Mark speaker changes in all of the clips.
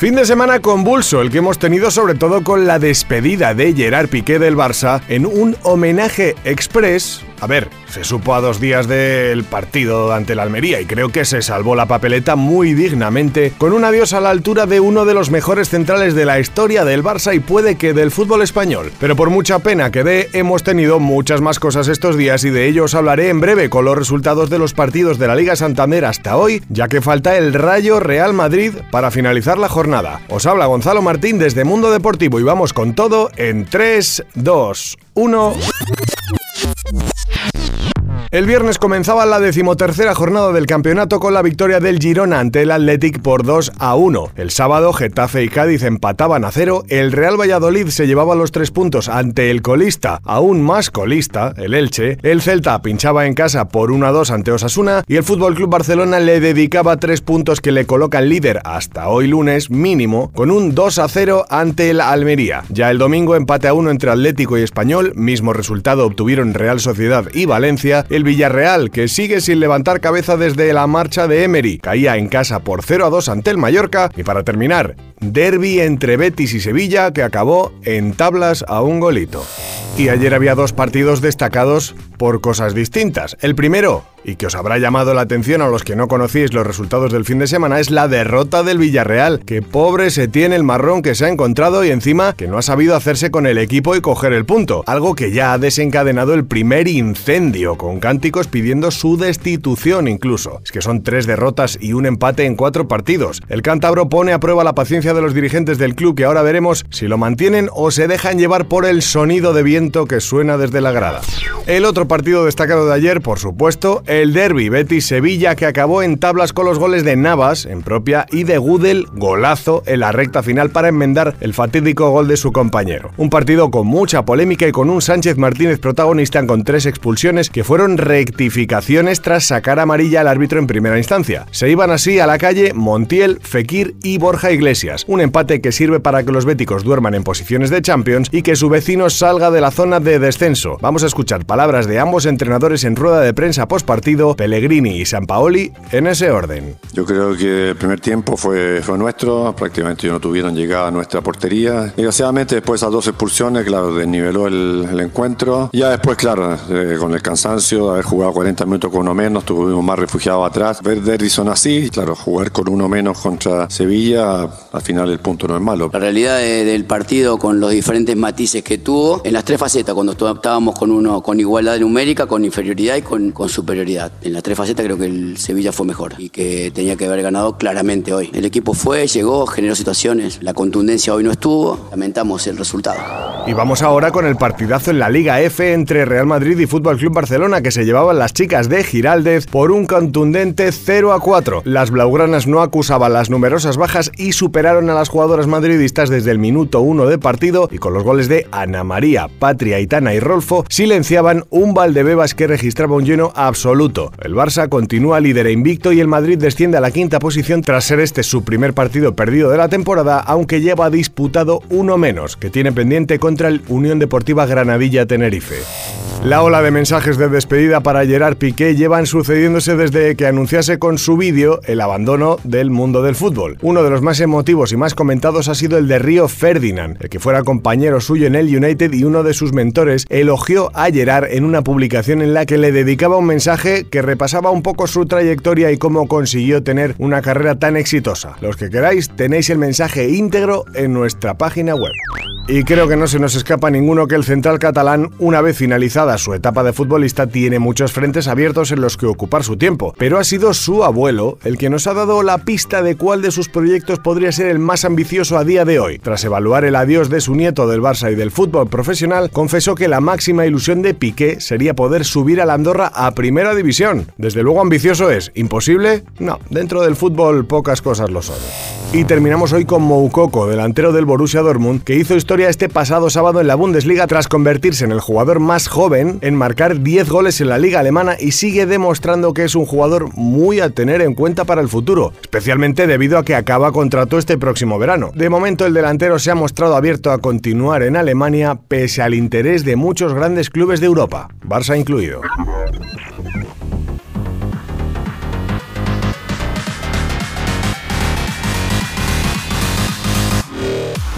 Speaker 1: Fin de semana convulso, el que hemos tenido sobre todo con la despedida de Gerard Piqué del Barça en un homenaje express a ver, se supo a dos días del partido ante la Almería y creo que se salvó la papeleta muy dignamente con un adiós a la altura de uno de los mejores centrales de la historia del Barça y puede que del fútbol español. Pero por mucha pena que dé, hemos tenido muchas más cosas estos días y de ello os hablaré en breve con los resultados de los partidos de la Liga Santander hasta hoy, ya que falta el Rayo Real Madrid para finalizar la jornada. Os habla Gonzalo Martín desde Mundo Deportivo y vamos con todo en 3, 2, 1. El viernes comenzaba la decimotercera jornada del campeonato con la victoria del Girona ante el Athletic por 2 a 1. El sábado, Getafe y Cádiz empataban a cero. El Real Valladolid se llevaba los tres puntos ante el colista, aún más colista, el Elche. El Celta pinchaba en casa por 1 a 2 ante Osasuna. Y el Fútbol Club Barcelona le dedicaba tres puntos que le colocan líder hasta hoy lunes, mínimo, con un 2 a 0 ante el Almería. Ya el domingo, empate a 1 entre Atlético y Español. Mismo resultado obtuvieron Real Sociedad y Valencia Villarreal, que sigue sin levantar cabeza desde la marcha de Emery. Caía en casa por 0 a 2 ante el Mallorca. Y para terminar, derby entre Betis y Sevilla que acabó en tablas a un golito. Y ayer había dos partidos destacados por cosas distintas. El primero, y que os habrá llamado la atención a los que no conocéis los resultados del fin de semana, es la derrota del Villarreal. Que pobre se tiene el marrón que se ha encontrado y encima que no ha sabido hacerse con el equipo y coger el punto. Algo que ya ha desencadenado el primer incendio, con cánticos pidiendo su destitución incluso. Es que son tres derrotas y un empate en cuatro partidos. El cántabro pone a prueba la paciencia de los dirigentes del club que ahora veremos si lo mantienen o se dejan llevar por el sonido de viento que suena desde la grada. El otro partido destacado de ayer, por supuesto, el derby Betis-Sevilla que acabó en tablas con los goles de Navas en propia y de Gudel, golazo en la recta final para enmendar el fatídico gol de su compañero. Un partido con mucha polémica y con un Sánchez Martínez protagonista con tres expulsiones que fueron rectificaciones tras sacar amarilla al árbitro en primera instancia. Se iban así a la calle Montiel, Fekir y Borja Iglesias. Un empate que sirve para que los béticos duerman en posiciones de Champions y que su vecino salga de la zona de descenso. Vamos a escuchar palabras de ambos entrenadores en rueda de prensa post partido, Pellegrini y Sampaoli, en ese orden.
Speaker 2: Yo creo que el primer tiempo fue, fue nuestro, prácticamente no tuvieron llegada a nuestra portería. Desgraciadamente después de esas dos expulsiones, claro, desniveló el, el encuentro. Ya después, claro, eh, con el cansancio de haber jugado 40 minutos con uno menos, tuvimos más refugiados atrás. Ver Derrison así, claro, jugar con uno menos contra Sevilla, al final el punto no es malo.
Speaker 3: La realidad de, del partido con los diferentes matices que tuvo en las tres facetas, cuando estábamos con uno con igualdad numérica, con inferioridad y con, con superioridad. En las tres facetas creo que el Sevilla fue mejor y que tenía que haber ganado claramente hoy. El equipo fue, llegó, generó situaciones, la contundencia hoy no estuvo, lamentamos el resultado.
Speaker 1: Y vamos ahora con el partidazo en la Liga F entre Real Madrid y Fútbol Club Barcelona que se llevaban las chicas de Giraldez por un contundente 0 a 4. Las blaugranas no acusaban las numerosas bajas y superaron a las jugadoras madridistas desde el minuto 1 de partido y con los goles de Ana María, Patria, Itana y Rolfo silenciaban un Valdebebas que registraba un lleno absoluto. El Barça continúa líder e invicto y el Madrid desciende a la quinta posición tras ser este su primer partido perdido de la temporada, aunque lleva disputado uno menos, que tiene pendiente contra el Unión Deportiva Granadilla Tenerife. La ola de mensajes de despedida para Gerard Piqué llevan sucediéndose desde que anunciase con su vídeo el abandono del mundo del fútbol. Uno de los más emotivos y más comentados ha sido el de Río Ferdinand, el que fuera compañero suyo en el United y uno de sus mentores elogió a Gerard en una publicación en la que le dedicaba un mensaje que repasaba un poco su trayectoria y cómo consiguió tener una carrera tan exitosa. Los que queráis tenéis el mensaje íntegro en nuestra página web. Y creo que no se nos escapa ninguno que el central catalán, una vez finalizada su etapa de futbolista, tiene muchos frentes abiertos en los que ocupar su tiempo. Pero ha sido su abuelo el que nos ha dado la pista de cuál de sus proyectos podría ser el más ambicioso a día de hoy. Tras evaluar el adiós de su nieto del Barça y del fútbol profesional, confesó que la máxima ilusión de Piqué sería poder subir a la Andorra a primera división. Desde luego ambicioso es. ¿Imposible? No, dentro del fútbol pocas cosas lo son. Y terminamos hoy con Moukoko, delantero del Borussia Dortmund, que hizo historia este pasado sábado en la Bundesliga tras convertirse en el jugador más joven en marcar 10 goles en la liga alemana y sigue demostrando que es un jugador muy a tener en cuenta para el futuro, especialmente debido a que acaba contrato este próximo verano. De momento el delantero se ha mostrado abierto a continuar en Alemania pese al interés de muchos grandes clubes de Europa, Barça incluido.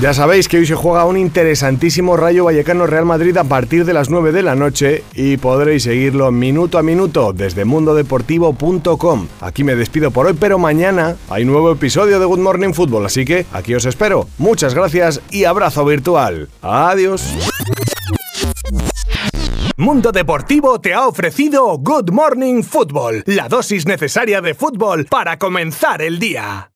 Speaker 1: Ya sabéis que hoy se juega un interesantísimo Rayo Vallecano Real Madrid a partir de las 9 de la noche y podréis seguirlo minuto a minuto desde mundodeportivo.com. Aquí me despido por hoy, pero mañana hay nuevo episodio de Good Morning Football, así que aquí os espero. Muchas gracias y abrazo virtual. Adiós.
Speaker 4: Mundo Deportivo te ha ofrecido Good Morning Football, la dosis necesaria de fútbol para comenzar el día.